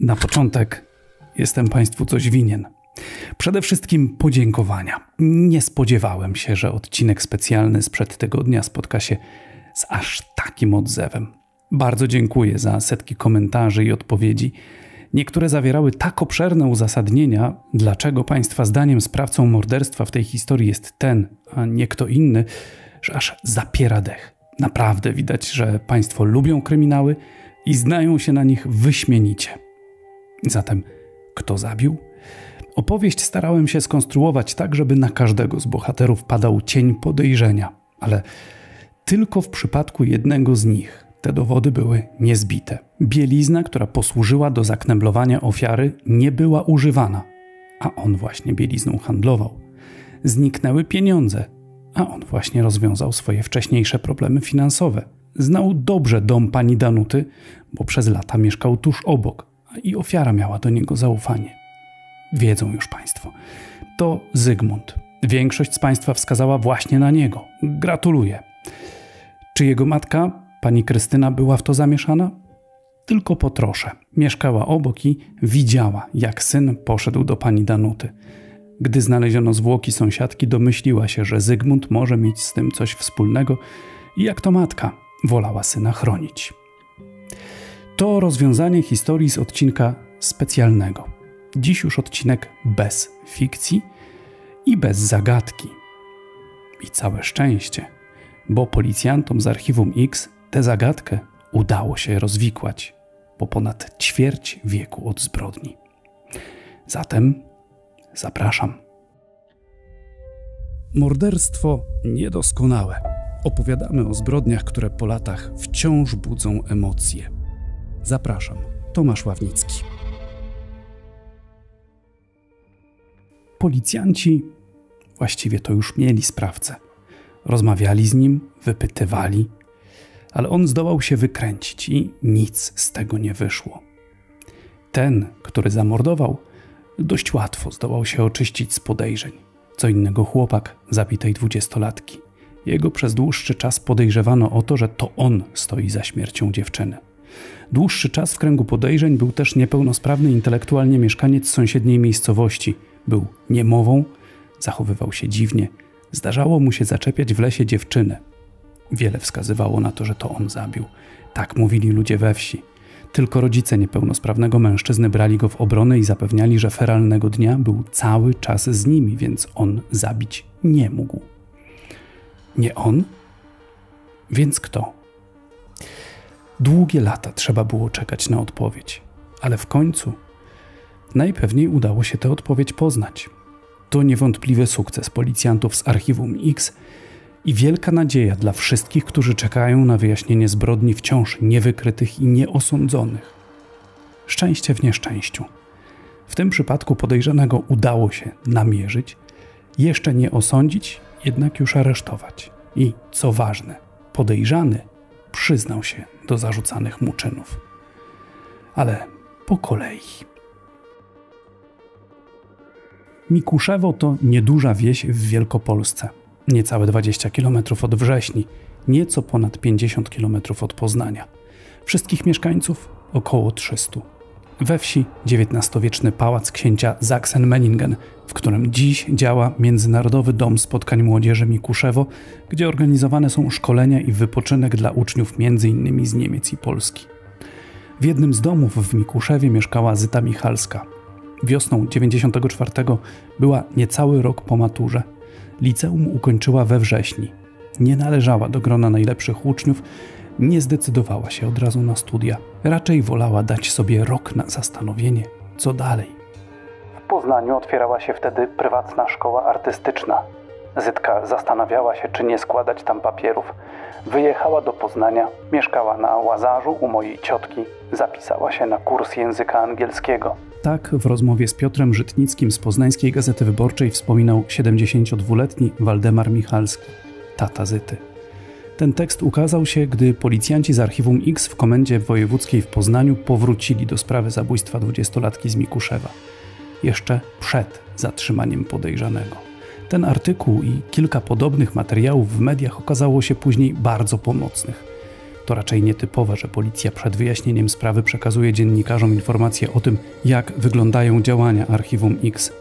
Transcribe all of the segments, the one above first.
Na początek jestem Państwu coś winien. Przede wszystkim podziękowania. Nie spodziewałem się, że odcinek specjalny sprzed tygodnia spotka się z aż takim odzewem. Bardzo dziękuję za setki komentarzy i odpowiedzi. Niektóre zawierały tak obszerne uzasadnienia, dlaczego Państwa zdaniem sprawcą morderstwa w tej historii jest ten, a nie kto inny, że aż zapiera dech. Naprawdę widać, że Państwo lubią kryminały i znają się na nich wyśmienicie. Zatem, kto zabił? Opowieść starałem się skonstruować tak, żeby na każdego z bohaterów padał cień podejrzenia, ale tylko w przypadku jednego z nich te dowody były niezbite. Bielizna, która posłużyła do zakneblowania ofiary, nie była używana, a on właśnie bielizną handlował. Zniknęły pieniądze, a on właśnie rozwiązał swoje wcześniejsze problemy finansowe. Znał dobrze dom pani Danuty, bo przez lata mieszkał tuż obok, i ofiara miała do niego zaufanie. Wiedzą już Państwo. To Zygmunt. Większość z Państwa wskazała właśnie na niego. Gratuluję. Czy jego matka, pani Krystyna, była w to zamieszana? Tylko po trosze. Mieszkała obok i widziała, jak syn poszedł do pani Danuty. Gdy znaleziono zwłoki sąsiadki, domyśliła się, że Zygmunt może mieć z tym coś wspólnego i jak to matka wolała syna chronić. To rozwiązanie historii z odcinka specjalnego. Dziś już odcinek bez fikcji i bez zagadki. I całe szczęście, bo policjantom z archiwum X tę zagadkę udało się rozwikłać po ponad ćwierć wieku od zbrodni. Zatem zapraszam. Morderstwo niedoskonałe. Opowiadamy o zbrodniach, które po latach wciąż budzą emocje. Zapraszam, Tomasz Ławnicki. Policjanci właściwie to już mieli sprawcę. Rozmawiali z nim, wypytywali, ale on zdołał się wykręcić i nic z tego nie wyszło. Ten, który zamordował, dość łatwo zdołał się oczyścić z podejrzeń. Co innego chłopak zabitej dwudziestolatki. Jego przez dłuższy czas podejrzewano o to, że to on stoi za śmiercią dziewczyny. Dłuższy czas w kręgu podejrzeń był też niepełnosprawny intelektualnie mieszkaniec sąsiedniej miejscowości. Był niemową, zachowywał się dziwnie. Zdarzało mu się zaczepiać w lesie dziewczynę. Wiele wskazywało na to, że to on zabił. Tak mówili ludzie we wsi. Tylko rodzice niepełnosprawnego mężczyzny brali go w obronę i zapewniali, że feralnego dnia był cały czas z nimi, więc on zabić nie mógł. Nie on? Więc kto? Długie lata trzeba było czekać na odpowiedź, ale w końcu najpewniej udało się tę odpowiedź poznać. To niewątpliwy sukces policjantów z archiwum X i wielka nadzieja dla wszystkich, którzy czekają na wyjaśnienie zbrodni wciąż niewykrytych i nieosądzonych. Szczęście w nieszczęściu. W tym przypadku podejrzanego udało się namierzyć, jeszcze nie osądzić, jednak już aresztować. I co ważne, podejrzany przyznał się do zarzucanych mu czynów. Ale po kolei. Mikuszewo to nieduża wieś w Wielkopolsce, niecałe 20 km od Wrześni, nieco ponad 50 km od Poznania. Wszystkich mieszkańców około 300. We wsi XIX-wieczny pałac księcia Sachsen-Meningen, w którym dziś działa Międzynarodowy Dom Spotkań Młodzieży Mikuszewo, gdzie organizowane są szkolenia i wypoczynek dla uczniów m.in. z Niemiec i Polski. W jednym z domów w Mikuszewie mieszkała Zyta Michalska. Wiosną 94 była niecały rok po maturze. Liceum ukończyła we wrześni. Nie należała do grona najlepszych uczniów, nie zdecydowała się od razu na studia. Raczej wolała dać sobie rok na zastanowienie, co dalej. W Poznaniu otwierała się wtedy prywatna szkoła artystyczna. Zytka zastanawiała się, czy nie składać tam papierów. Wyjechała do Poznania, mieszkała na Łazarzu u mojej ciotki, zapisała się na kurs języka angielskiego. Tak w rozmowie z Piotrem Żytnickim z Poznańskiej Gazety Wyborczej wspominał 72-letni Waldemar Michalski, tata Zyty. Ten tekst ukazał się, gdy policjanci z archiwum X w komendzie wojewódzkiej w Poznaniu powrócili do sprawy zabójstwa dwudziestolatki z Mikuszewa. Jeszcze przed zatrzymaniem podejrzanego. Ten artykuł i kilka podobnych materiałów w mediach okazało się później bardzo pomocnych. To raczej nietypowe, że policja przed wyjaśnieniem sprawy przekazuje dziennikarzom informacje o tym, jak wyglądają działania Archiwum X.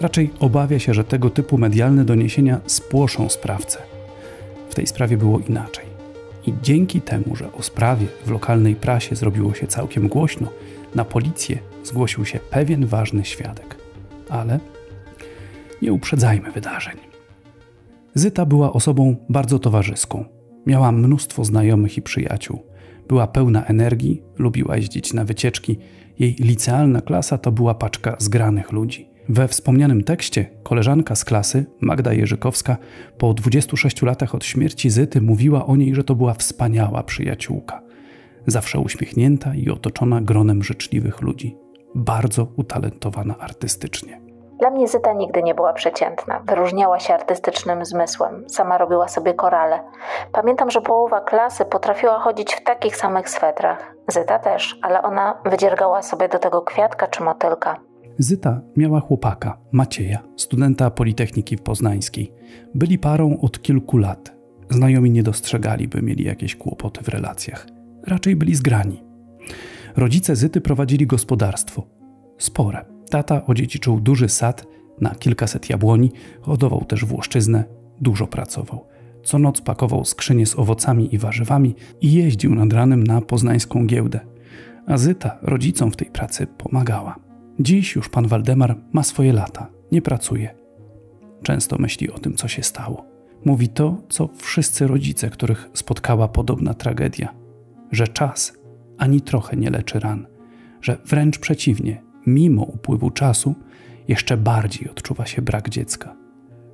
Raczej obawia się, że tego typu medialne doniesienia spłoszą sprawcę. Tej sprawie było inaczej. I dzięki temu, że o sprawie w lokalnej prasie zrobiło się całkiem głośno, na policję zgłosił się pewien ważny świadek. Ale nie uprzedzajmy wydarzeń. Zyta była osobą bardzo towarzyską. Miała mnóstwo znajomych i przyjaciół. Była pełna energii, lubiła jeździć na wycieczki. Jej licealna klasa to była paczka zgranych ludzi. We wspomnianym tekście koleżanka z klasy, Magda Jerzykowska, po 26 latach od śmierci Zyty mówiła o niej, że to była wspaniała przyjaciółka. Zawsze uśmiechnięta i otoczona gronem życzliwych ludzi. Bardzo utalentowana artystycznie. Dla mnie Zyta nigdy nie była przeciętna. Wyróżniała się artystycznym zmysłem. Sama robiła sobie korale. Pamiętam, że połowa klasy potrafiła chodzić w takich samych swetrach. Zyta też, ale ona wydziergała sobie do tego kwiatka czy motylka. Zyta miała chłopaka, Macieja, studenta Politechniki Poznańskiej. Byli parą od kilku lat. Znajomi nie dostrzegali, by mieli jakieś kłopoty w relacjach. Raczej byli zgrani. Rodzice Zyty prowadzili gospodarstwo. Spore. Tata odziedziczył duży sad na kilkaset jabłoni, hodował też włoszczyznę, dużo pracował. Co noc pakował skrzynie z owocami i warzywami i jeździł nad ranem na poznańską giełdę. A Zyta rodzicom w tej pracy pomagała. Dziś już pan Waldemar ma swoje lata, nie pracuje. Często myśli o tym, co się stało. Mówi to, co wszyscy rodzice, których spotkała podobna tragedia, że czas ani trochę nie leczy ran, że wręcz przeciwnie, mimo upływu czasu, jeszcze bardziej odczuwa się brak dziecka,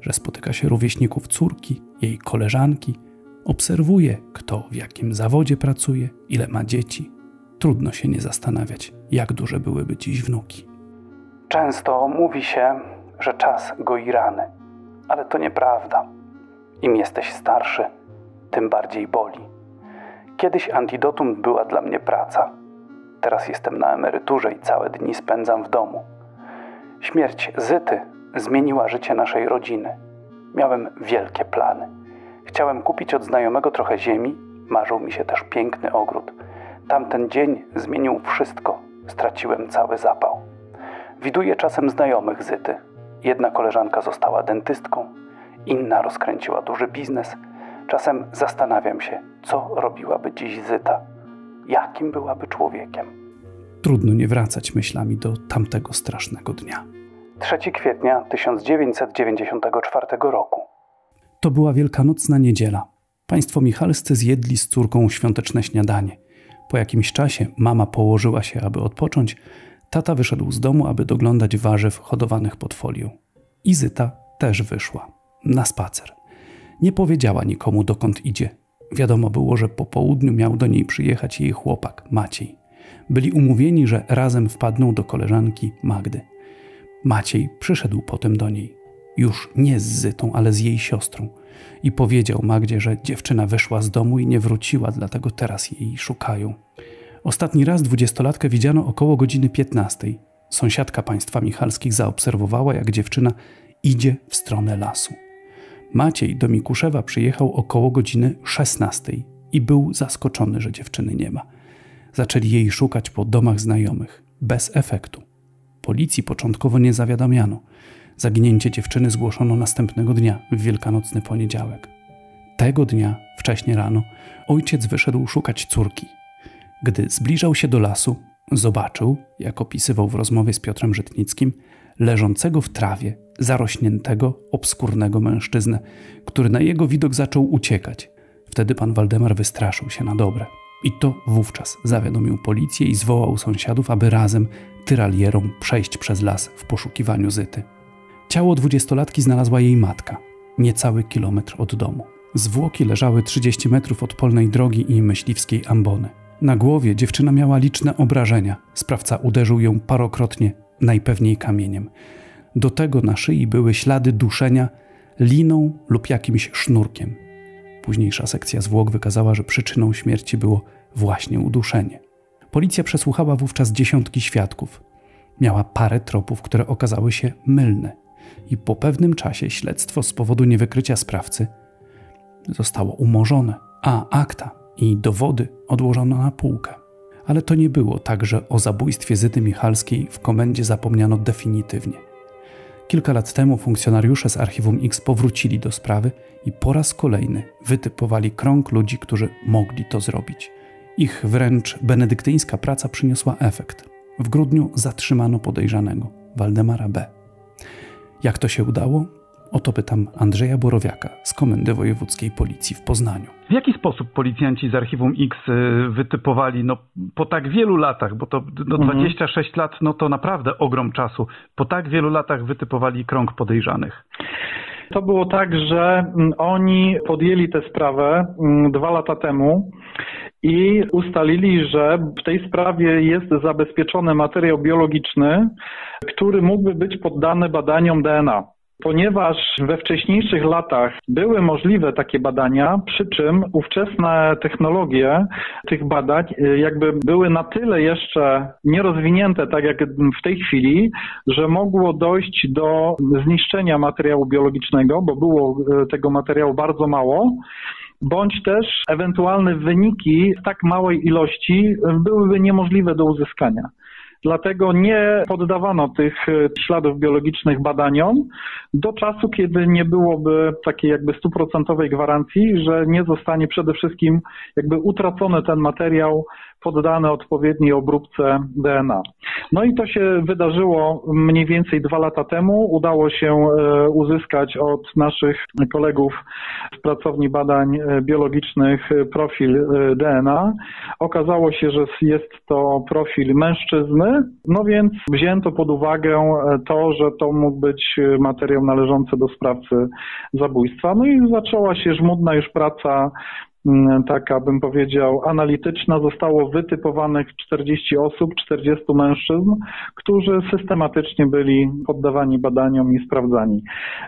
że spotyka się rówieśników córki, jej koleżanki, obserwuje, kto w jakim zawodzie pracuje, ile ma dzieci. Trudno się nie zastanawiać, jak duże byłyby dziś wnuki. Często mówi się, że czas goi rany, ale to nieprawda. Im jesteś starszy, tym bardziej boli. Kiedyś antidotum była dla mnie praca. Teraz jestem na emeryturze i całe dni spędzam w domu. Śmierć Zyty zmieniła życie naszej rodziny. Miałem wielkie plany. Chciałem kupić od znajomego trochę ziemi, marzył mi się też piękny ogród. Tamten dzień zmienił wszystko, straciłem cały zapał. Widuję czasem znajomych Zyty. Jedna koleżanka została dentystką, inna rozkręciła duży biznes. Czasem zastanawiam się, co robiłaby dziś Zyta, jakim byłaby człowiekiem. Trudno nie wracać myślami do tamtego strasznego dnia. 3 kwietnia 1994 roku. To była wielkanocna niedziela. Państwo Michalscy zjedli z córką świąteczne śniadanie. Po jakimś czasie mama położyła się, aby odpocząć, Tata wyszedł z domu, aby doglądać warzyw hodowanych pod folią. Izyta też wyszła na spacer. Nie powiedziała nikomu, dokąd idzie. Wiadomo było, że po południu miał do niej przyjechać jej chłopak, Maciej. Byli umówieni, że razem wpadną do koleżanki Magdy. Maciej przyszedł potem do niej, już nie z Zytą, ale z jej siostrą, i powiedział Magdzie, że dziewczyna wyszła z domu i nie wróciła, dlatego teraz jej szukają. Ostatni raz dwudziestolatkę widziano około godziny 15. Sąsiadka państwa Michalskich zaobserwowała, jak dziewczyna idzie w stronę lasu. Maciej do Mikuszewa przyjechał około godziny 16 i był zaskoczony, że dziewczyny nie ma. Zaczęli jej szukać po domach znajomych, bez efektu. Policji początkowo nie zawiadamiano. Zaginięcie dziewczyny zgłoszono następnego dnia, w wielkanocny poniedziałek. Tego dnia, wcześnie rano, ojciec wyszedł szukać córki, gdy zbliżał się do lasu, zobaczył, jak opisywał w rozmowie z Piotrem Żytnickim, leżącego w trawie, zarośniętego, obskurnego mężczyznę, który na jego widok zaczął uciekać. Wtedy pan Waldemar wystraszył się na dobre. I to wówczas zawiadomił policję i zwołał sąsiadów, aby razem tyralierą przejść przez las w poszukiwaniu Zyty. Ciało dwudziestolatki znalazła jej matka, niecały kilometr od domu. Zwłoki leżały 30 metrów od polnej drogi i myśliwskiej ambony. Na głowie dziewczyna miała liczne obrażenia. Sprawca uderzył ją parokrotnie, najpewniej kamieniem. Do tego na szyi były ślady duszenia liną lub jakimś sznurkiem. Późniejsza sekcja zwłok wykazała, że przyczyną śmierci było właśnie uduszenie. Policja przesłuchała wówczas dziesiątki świadków. Miała parę tropów, które okazały się mylne, i po pewnym czasie śledztwo z powodu niewykrycia sprawcy zostało umorzone, a akta i dowody odłożono na półkę. Ale to nie było tak, że o zabójstwie Zyty Michalskiej w komendzie zapomniano definitywnie. Kilka lat temu funkcjonariusze z Archiwum X powrócili do sprawy i po raz kolejny wytypowali krąg ludzi, którzy mogli to zrobić. Ich wręcz benedyktyńska praca przyniosła efekt. W grudniu zatrzymano podejrzanego, Waldemara B. Jak to się udało? O to pytam Andrzeja Borowiaka z Komendy Wojewódzkiej Policji w Poznaniu. W jaki sposób policjanci z Archiwum X y, wytypowali, no po tak wielu latach, bo to no, 26 mhm. lat, no to naprawdę ogrom czasu, po tak wielu latach wytypowali krąg podejrzanych? To było tak, że mm, oni podjęli tę sprawę mm, dwa lata temu i ustalili, że w tej sprawie jest zabezpieczony materiał biologiczny, który mógłby być poddany badaniom DNA ponieważ we wcześniejszych latach były możliwe takie badania, przy czym ówczesne technologie tych badań y, jakby były na tyle jeszcze nierozwinięte, tak jak w tej chwili, że mogło dojść do zniszczenia materiału biologicznego, bo było y, tego materiału bardzo mało bądź też ewentualne wyniki tak małej ilości byłyby niemożliwe do uzyskania. Dlatego nie poddawano tych e, śladów biologicznych badaniom do czasu, kiedy nie byłoby takiej jakby stuprocentowej gwarancji, że nie zostanie przede wszystkim jakby utracony ten materiał poddany odpowiedniej obróbce DNA. No i to się wydarzyło mniej więcej dwa lata temu. Udało się e, uzyskać od naszych kolegów z pracowni badań e, biologicznych profil DNA. Okazało się, że jest to profil mężczyzny, no więc wzięto pod uwagę e, to, że to mógł być materiał należący do sprawcy zabójstwa. No i zaczęła się żmudna już praca taka bym powiedział analityczna, zostało wytypowanych 40 osób, 40 mężczyzn, którzy systematycznie byli poddawani badaniom i sprawdzani.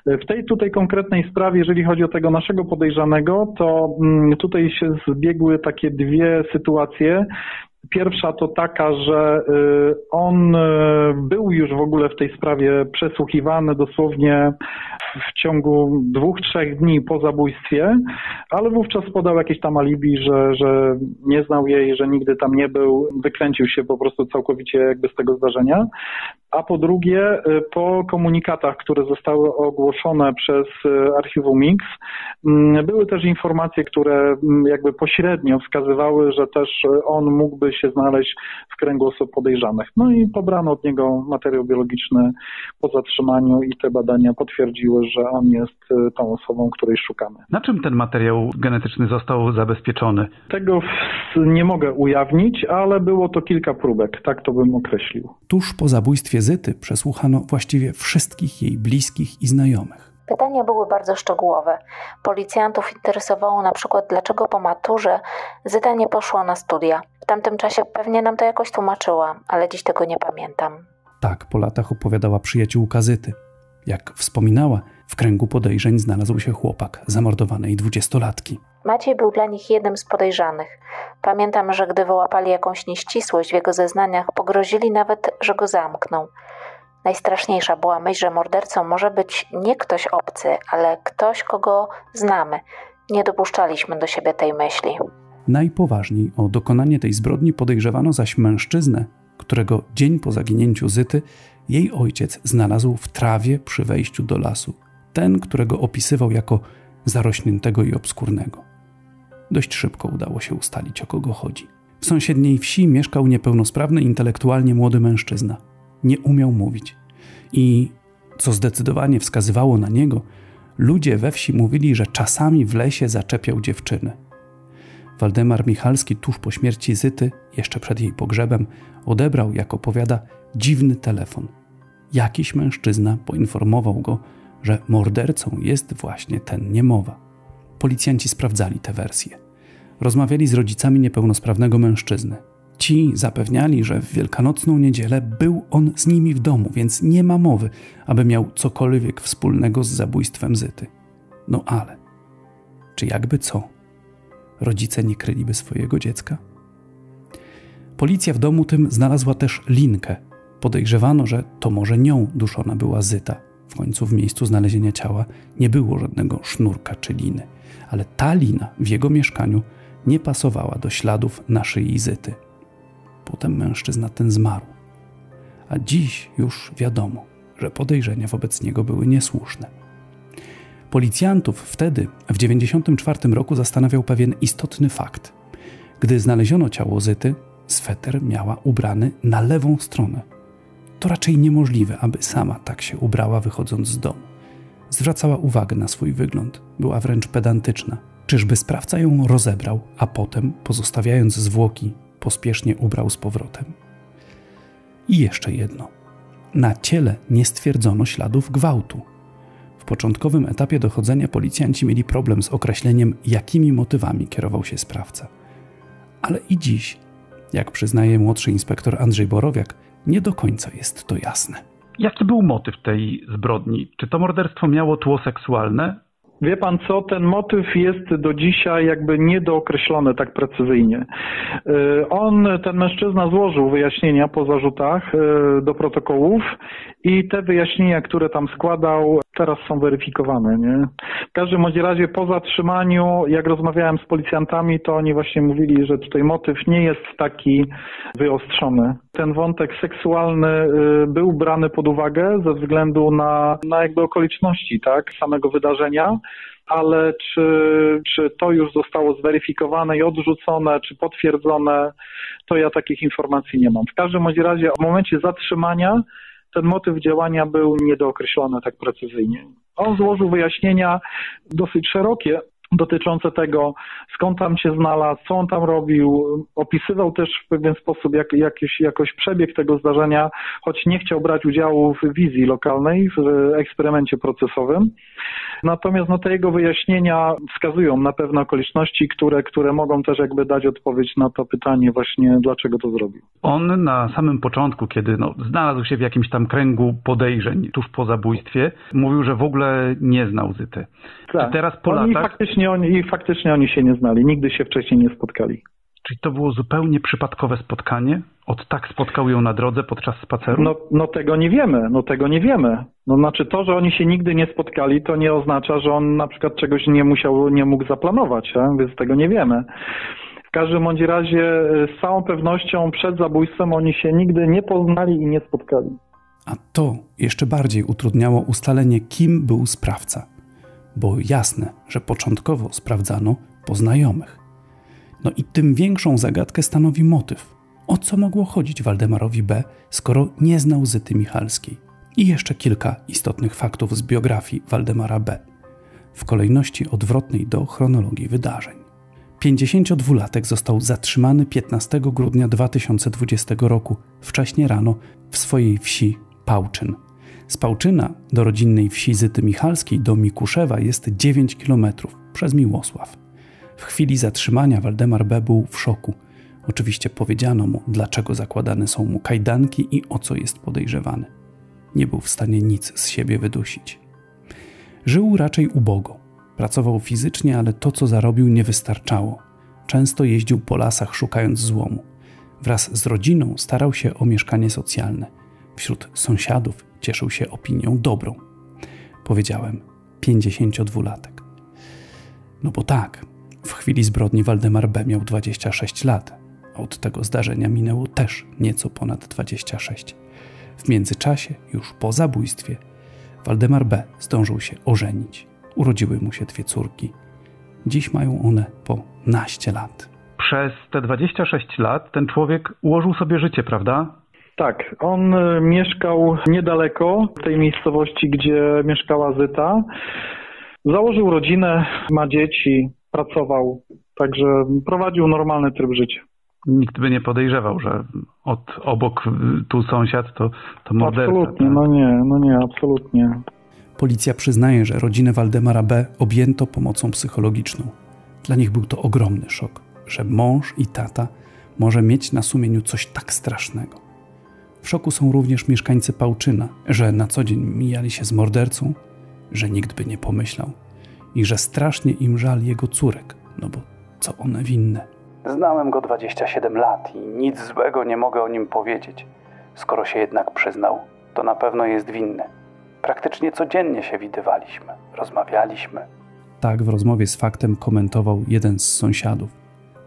E, w tej tutaj konkretnej sprawie, jeżeli chodzi o tego naszego podejrzanego, to mm, tutaj się zbiegły takie dwie sytuacje. Pierwsza to taka, że y, on y, był już w ogóle w tej sprawie przesłuchiwany dosłownie w ciągu dwóch, trzech dni po zabójstwie, ale wówczas podał jakieś tam alibi, że, że nie znał jej, że nigdy tam nie był, wykręcił się po prostu całkowicie jakby z tego zdarzenia. A po drugie, y, po komunikatach, które zostały ogłoszone przez Archiwum Mix, mm, były też informacje, które mm, jakby pośrednio wskazywały, że też on mógłby się znaleźć w kręgu osób podejrzanych. No i pobrano od niego materiał biologiczny po zatrzymaniu i te badania potwierdziły, że on jest y, tą osobą, której szukamy. Na czym ten materiał genetyczny został zabezpieczony? Tego nie mogę ujawnić, ale było to kilka próbek, tak to bym określił. Tuż po zabójstwie Zyty przesłuchano właściwie wszystkich jej bliskich i znajomych. Pytania były bardzo szczegółowe. Policjantów interesowało na przykład, dlaczego po maturze Zyta nie poszła na studia. W tamtym czasie pewnie nam to jakoś tłumaczyła, ale dziś tego nie pamiętam. Tak po latach opowiadała przyjaciółka Zyty. Jak wspominała, w kręgu podejrzeń znalazł się chłopak zamordowanej dwudziestolatki. Maciej był dla nich jednym z podejrzanych. Pamiętam, że gdy wyłapali jakąś nieścisłość w jego zeznaniach, pogrozili nawet, że go zamkną. Najstraszniejsza była myśl, że mordercą może być nie ktoś obcy, ale ktoś, kogo znamy. Nie dopuszczaliśmy do siebie tej myśli. Najpoważniej o dokonanie tej zbrodni podejrzewano zaś mężczyznę, którego dzień po zaginięciu Zyty jej ojciec znalazł w trawie przy wejściu do lasu. Ten, którego opisywał jako zarośniętego i obskurnego. Dość szybko udało się ustalić, o kogo chodzi. W sąsiedniej wsi mieszkał niepełnosprawny intelektualnie młody mężczyzna – nie umiał mówić. I co zdecydowanie wskazywało na niego, ludzie we wsi mówili, że czasami w lesie zaczepiał dziewczyny. Waldemar Michalski tuż po śmierci Zyty, jeszcze przed jej pogrzebem, odebrał, jak opowiada, dziwny telefon. Jakiś mężczyzna poinformował go, że mordercą jest właśnie ten niemowa. Policjanci sprawdzali tę wersję. Rozmawiali z rodzicami niepełnosprawnego mężczyzny. Ci zapewniali, że w wielkanocną niedzielę był on z nimi w domu, więc nie ma mowy, aby miał cokolwiek wspólnego z zabójstwem Zyty. No ale, czy jakby co? Rodzice nie kryliby swojego dziecka? Policja w domu tym znalazła też linkę. Podejrzewano, że to może nią duszona była Zyta. W końcu w miejscu znalezienia ciała nie było żadnego sznurka czy liny, ale ta lina w jego mieszkaniu nie pasowała do śladów naszej Izyty. Potem mężczyzna ten zmarł. A dziś już wiadomo, że podejrzenia wobec niego były niesłuszne. Policjantów wtedy, w 1994 roku, zastanawiał pewien istotny fakt. Gdy znaleziono ciało Zyty, sweter miała ubrany na lewą stronę. To raczej niemożliwe, aby sama tak się ubrała, wychodząc z domu. Zwracała uwagę na swój wygląd, była wręcz pedantyczna. Czyżby sprawca ją rozebrał, a potem, pozostawiając zwłoki, pospiesznie ubrał z powrotem? I jeszcze jedno. Na ciele nie stwierdzono śladów gwałtu. W początkowym etapie dochodzenia policjanci mieli problem z określeniem, jakimi motywami kierował się sprawca. Ale i dziś, jak przyznaje młodszy inspektor Andrzej Borowiak, nie do końca jest to jasne. Jaki był motyw tej zbrodni? Czy to morderstwo miało tło seksualne? Wie pan co, ten motyw jest do dzisiaj jakby niedookreślony tak precyzyjnie. Y, on, ten mężczyzna złożył wyjaśnienia po zarzutach y, do protokołów i te wyjaśnienia, które tam składał, teraz są weryfikowane. Nie? W każdym bądź razie po zatrzymaniu, jak rozmawiałem z policjantami, to oni właśnie mówili, że tutaj motyw nie jest taki wyostrzony. Ten wątek seksualny y, był brany pod uwagę ze względu na, na jakby okoliczności tak, samego wydarzenia ale czy, czy to już zostało zweryfikowane i odrzucone, czy potwierdzone, to ja takich informacji nie mam. W każdym razie w momencie zatrzymania ten motyw działania był niedookreślony tak precyzyjnie. On złożył wyjaśnienia dosyć szerokie, dotyczące tego, skąd tam się znalazł, co on tam robił. Opisywał też w pewien sposób jak, jakiś, jakoś przebieg tego zdarzenia, choć nie chciał brać udziału w wizji lokalnej, w eksperymencie procesowym. Natomiast no, te jego wyjaśnienia wskazują na pewne okoliczności, które, które mogą też jakby dać odpowiedź na to pytanie właśnie, dlaczego to zrobił. On na samym początku, kiedy no, znalazł się w jakimś tam kręgu podejrzeń tuż po zabójstwie, mówił, że w ogóle nie znał Zyty. Tak. Teraz po latach... Faktycznie oni, I faktycznie oni się nie znali, nigdy się wcześniej nie spotkali. Czyli to było zupełnie przypadkowe spotkanie? Od tak spotkał ją na drodze podczas spaceru? No, no tego nie wiemy, no tego nie wiemy. No znaczy to, że oni się nigdy nie spotkali, to nie oznacza, że on na przykład czegoś nie musiał, nie mógł zaplanować, a? więc tego nie wiemy. W każdym bądź razie e, z całą pewnością przed zabójstwem oni się nigdy nie poznali i nie spotkali. A to jeszcze bardziej utrudniało ustalenie, kim był sprawca bo jasne, że początkowo sprawdzano po znajomych. No i tym większą zagadkę stanowi motyw. O co mogło chodzić Waldemarowi B., skoro nie znał Zyty Michalskiej? I jeszcze kilka istotnych faktów z biografii Waldemara B., w kolejności odwrotnej do chronologii wydarzeń. 52-latek został zatrzymany 15 grudnia 2020 roku, wcześnie rano, w swojej wsi Pałczyn z Pałczyna do rodzinnej wsi Zyty Michalskiej do Mikuszewa jest 9 km przez Miłosław. W chwili zatrzymania Waldemar B. był w szoku. Oczywiście powiedziano mu, dlaczego zakładane są mu kajdanki i o co jest podejrzewany. Nie był w stanie nic z siebie wydusić. Żył raczej ubogo. Pracował fizycznie, ale to, co zarobił, nie wystarczało. Często jeździł po lasach szukając złomu. Wraz z rodziną starał się o mieszkanie socjalne. Wśród sąsiadów cieszył się opinią dobrą. Powiedziałem, 52-latek. No bo tak, w chwili zbrodni Waldemar B. miał 26 lat. Od tego zdarzenia minęło też nieco ponad 26. W międzyczasie, już po zabójstwie, Waldemar B. zdążył się ożenić. Urodziły mu się dwie córki. Dziś mają one po naście lat. Przez te 26 lat ten człowiek ułożył sobie życie, prawda? Tak, on e, mieszkał niedaleko tej miejscowości, gdzie mieszkała Zyta. Założył rodzinę, ma dzieci, pracował, także prowadził normalny tryb życia. Nikt by nie podejrzewał, że od obok tu sąsiad to, to morderca. Absolutnie, tak? no nie, no nie, absolutnie. Policja przyznaje, że rodzinę Waldemara B. objęto pomocą psychologiczną. Dla nich był to ogromny szok, że mąż i tata może mieć na sumieniu coś tak strasznego. W szoku są również mieszkańcy Pałczyna, że na co dzień mijali się z mordercą, że nikt by nie pomyślał i że strasznie im żal jego córek, no bo co one winne. Znałem go 27 lat i nic złego nie mogę o nim powiedzieć. Skoro się jednak przyznał, to na pewno jest winny. Praktycznie codziennie się widywaliśmy, rozmawialiśmy. Tak w rozmowie z faktem komentował jeden z sąsiadów.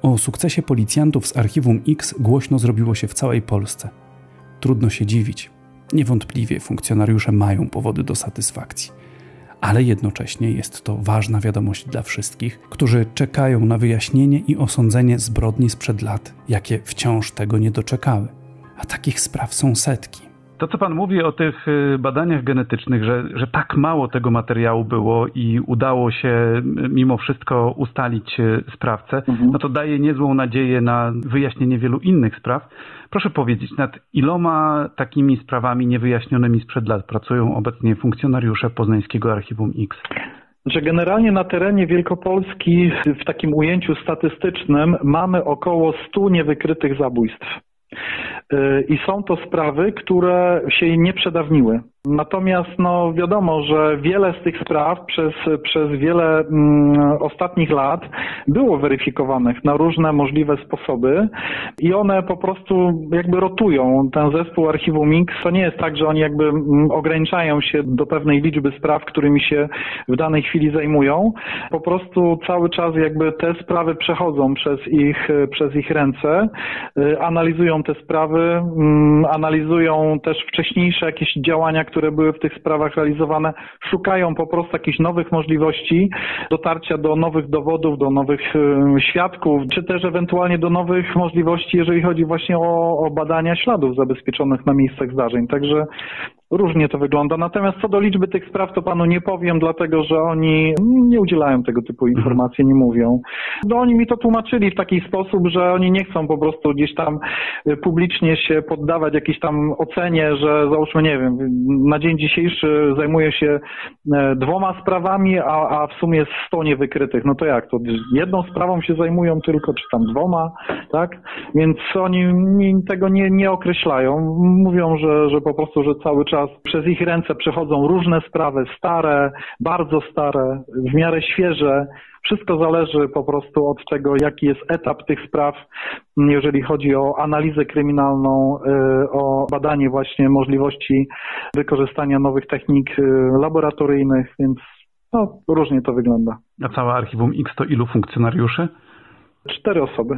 O sukcesie policjantów z archiwum X głośno zrobiło się w całej Polsce. Trudno się dziwić. Niewątpliwie funkcjonariusze mają powody do satysfakcji. Ale jednocześnie jest to ważna wiadomość dla wszystkich, którzy czekają na wyjaśnienie i osądzenie zbrodni sprzed lat, jakie wciąż tego nie doczekały. A takich spraw są setki. To, co Pan mówi o tych y, badaniach genetycznych, że, że tak mało tego materiału było i udało się y, mimo wszystko ustalić y, sprawcę, mhm. no to daje niezłą nadzieję na wyjaśnienie wielu innych spraw. Proszę powiedzieć, nad iloma takimi sprawami niewyjaśnionymi sprzed lat pracują obecnie funkcjonariusze Poznańskiego Archiwum X? Że generalnie na terenie Wielkopolski w takim ujęciu statystycznym mamy około 100 niewykrytych zabójstw. I są to sprawy, które się nie przedawniły. Natomiast no, wiadomo, że wiele z tych spraw przez, przez wiele mm, ostatnich lat było weryfikowanych na różne możliwe sposoby i one po prostu jakby rotują. Ten zespół Archiwum Mix to nie jest tak, że oni jakby mm, ograniczają się do pewnej liczby spraw, którymi się w danej chwili zajmują. Po prostu cały czas jakby te sprawy przechodzą przez ich, przez ich ręce, y, analizują te sprawy, mm, analizują też wcześniejsze jakieś działania, które były w tych sprawach realizowane, szukają po prostu jakichś nowych możliwości dotarcia do nowych dowodów, do nowych świadków, czy też ewentualnie do nowych możliwości, jeżeli chodzi właśnie o, o badania śladów zabezpieczonych na miejscach zdarzeń. Także Różnie to wygląda. Natomiast co do liczby tych spraw, to panu nie powiem, dlatego że oni nie udzielają tego typu mhm. informacji, nie mówią. No oni mi to tłumaczyli w taki sposób, że oni nie chcą po prostu gdzieś tam y, publicznie się poddawać jakiejś tam ocenie, że załóżmy, nie wiem, na dzień dzisiejszy zajmuje się e, dwoma sprawami, a, a w sumie jest sto niewykrytych. No to jak? To jedną sprawą się zajmują tylko, czy tam dwoma, tak? Więc oni tego nie, nie określają. Mówią, że, że po prostu, że cały czas przez ich ręce przechodzą różne sprawy, stare, bardzo stare, w miarę świeże. Wszystko zależy po prostu od tego, jaki jest etap tych spraw, jeżeli chodzi o analizę kryminalną, y, o badanie właśnie możliwości wykorzystania nowych technik y, laboratoryjnych, więc no, różnie to wygląda. A całe archiwum X to ilu funkcjonariuszy? Cztery osoby.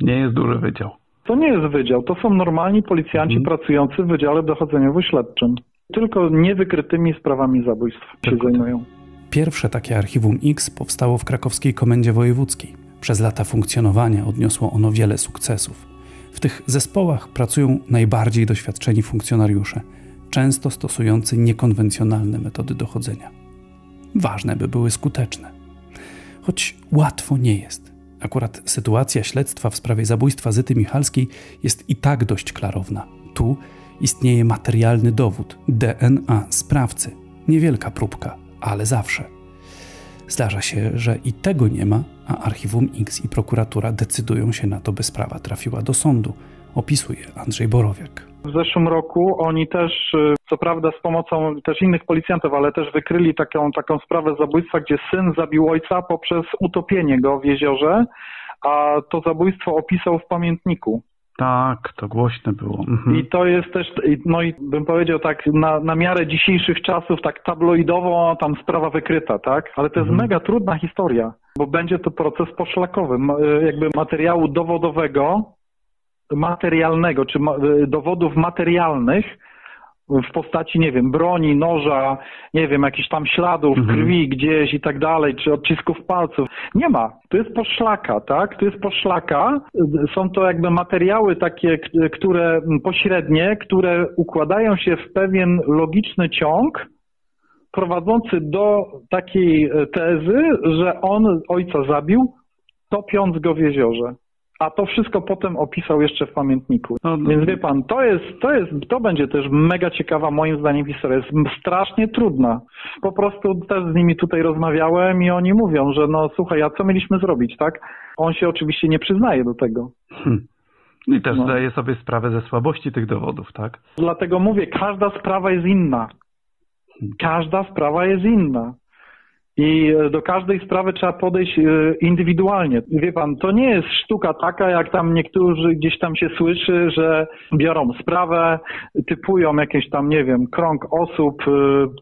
Nie jest duży wydział. To nie jest wydział, to są normalni policjanci mhm. pracujący w Wydziale Dochodzeniowo-Śledczym. Tylko niewykrytymi sprawami zabójstw się zajmują. Pierwsze takie archiwum X powstało w krakowskiej komendzie wojewódzkiej. Przez lata funkcjonowania odniosło ono wiele sukcesów. W tych zespołach pracują najbardziej doświadczeni funkcjonariusze, często stosujący niekonwencjonalne metody dochodzenia. Ważne, by były skuteczne. Choć łatwo nie jest. Akurat sytuacja śledztwa w sprawie zabójstwa Zyty Michalskiej jest i tak dość klarowna. Tu istnieje materialny dowód DNA sprawcy. Niewielka próbka, ale zawsze. Zdarza się, że i tego nie ma, a Archiwum X i prokuratura decydują się na to, by sprawa trafiła do sądu, opisuje Andrzej Borowiak. W zeszłym roku oni też, y, co prawda z pomocą też innych policjantów, ale też wykryli taką, taką sprawę zabójstwa, gdzie syn zabił ojca poprzez utopienie go w jeziorze, a to zabójstwo opisał w pamiętniku. Tak, to głośne było. Mhm. I to jest też, no i bym powiedział tak, na, na miarę dzisiejszych czasów, tak tabloidowo tam sprawa wykryta, tak? Ale to jest mhm. mega trudna historia, bo będzie to proces poszlakowy, jakby materiału dowodowego, materialnego, czy y, dowodów materialnych w postaci, nie wiem, broni, noża, nie wiem, jakichś tam śladów mhm. krwi gdzieś i tak dalej, czy odcisków palców. Nie ma. To jest poszlaka, tak? To jest poszlaka. Są to jakby materiały takie, które pośrednie, które układają się w pewien logiczny ciąg, prowadzący do takiej tezy, że on ojca zabił, topiąc go w jeziorze a to wszystko potem opisał jeszcze w pamiętniku. No, no. Więc wie pan, to jest, to jest, to będzie też mega ciekawa moim zdaniem historia. Jest strasznie trudna. Po prostu też z nimi tutaj rozmawiałem i oni mówią, że no słuchaj, a co mieliśmy zrobić, tak? On się oczywiście nie przyznaje do tego. Hmm. I też no. zdaje sobie sprawę ze słabości tych dowodów, tak? Dlatego mówię, każda sprawa jest inna. Hmm. Każda sprawa jest inna. I do każdej sprawy trzeba podejść e, indywidualnie. Wie pan, to nie jest sztuka taka, jak tam niektórzy gdzieś tam się słyszy, że biorą sprawę, typują jakieś tam, nie wiem, krąg osób e,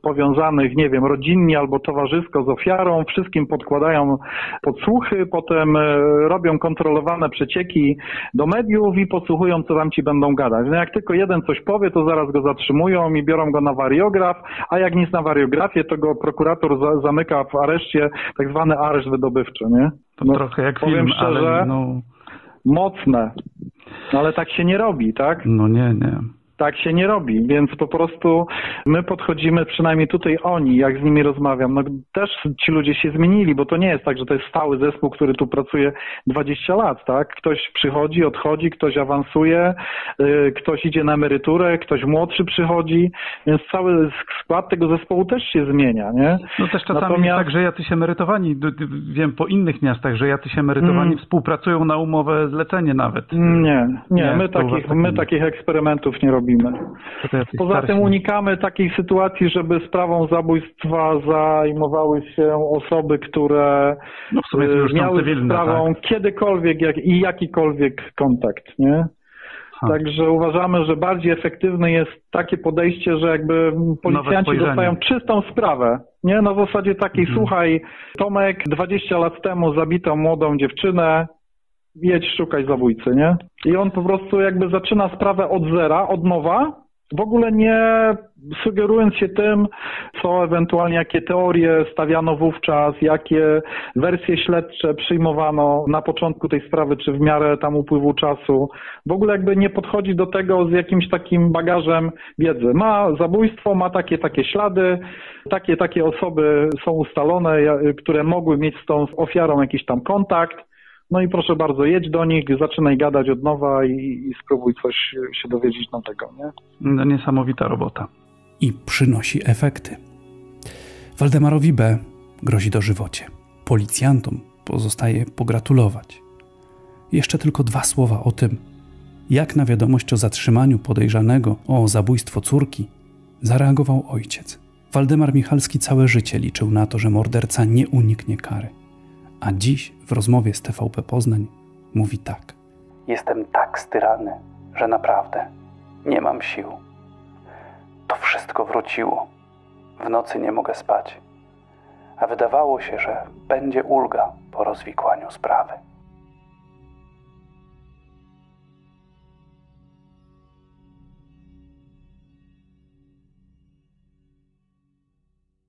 powiązanych, nie wiem, rodzinnie albo towarzysko z ofiarą, wszystkim podkładają podsłuchy, potem e, robią kontrolowane przecieki do mediów i posłuchują, co tam ci będą gadać. No jak tylko jeden coś powie, to zaraz go zatrzymują i biorą go na wariograf, a jak nic na wariografię, to go prokurator za, zamyka w areszcie, tak zwany areszt wydobywczy, nie? To no, trochę jak powiem film, szczerze, ale no... mocne. No, ale tak się nie robi, tak? No nie, nie. Tak się nie robi, więc po prostu my podchodzimy, przynajmniej tutaj oni, jak z nimi rozmawiam, no też ci ludzie się zmienili, bo to nie jest tak, że to jest stały zespół, który tu pracuje 20 lat, tak? Ktoś przychodzi, odchodzi, ktoś awansuje, yy, ktoś idzie na emeryturę, ktoś młodszy przychodzi, więc cały skład tego zespołu też się zmienia, nie? No też czasami Natomiast... jest tak, że jacyś emerytowani, wiem po innych miastach, że jacyś emerytowani mm. współpracują na umowę zlecenie nawet. Nie, nie, nie my, takich, my takich eksperymentów nie robimy robimy. Poza tym unikamy takiej sytuacji, żeby sprawą zabójstwa zajmowały się osoby, które no miały z sprawą tak? kiedykolwiek jak, i jakikolwiek kontakt, nie? Ha. Także uważamy, że bardziej efektywne jest takie podejście, że jakby policjanci dostają czystą sprawę. Nie, na zasadzie takiej, mhm. słuchaj, Tomek 20 lat temu zabito młodą dziewczynę, jedź szukać zabójcy, nie? I on po prostu jakby zaczyna sprawę od zera, od nowa, w ogóle nie sugerując się tym, co ewentualnie, jakie teorie stawiano wówczas, jakie wersje śledcze przyjmowano na początku tej sprawy, czy w miarę tam upływu czasu. W ogóle jakby nie podchodzi do tego z jakimś takim bagażem wiedzy. Ma zabójstwo, ma takie, takie ślady, takie, takie osoby są ustalone, które mogły mieć z tą ofiarą jakiś tam kontakt no i proszę bardzo, jedź do nich, zaczynaj gadać od nowa i, i spróbuj coś się dowiedzieć nowego, nie? No, niesamowita robota. I przynosi efekty. Waldemarowi B. grozi dożywocie. Policjantom pozostaje pogratulować. Jeszcze tylko dwa słowa o tym, jak na wiadomość o zatrzymaniu podejrzanego o zabójstwo córki zareagował ojciec. Waldemar Michalski całe życie liczył na to, że morderca nie uniknie kary. A dziś w rozmowie z TVP Poznań mówi tak. Jestem tak styrany, że naprawdę nie mam sił. To wszystko wróciło. W nocy nie mogę spać. A wydawało się, że będzie ulga po rozwikłaniu sprawy.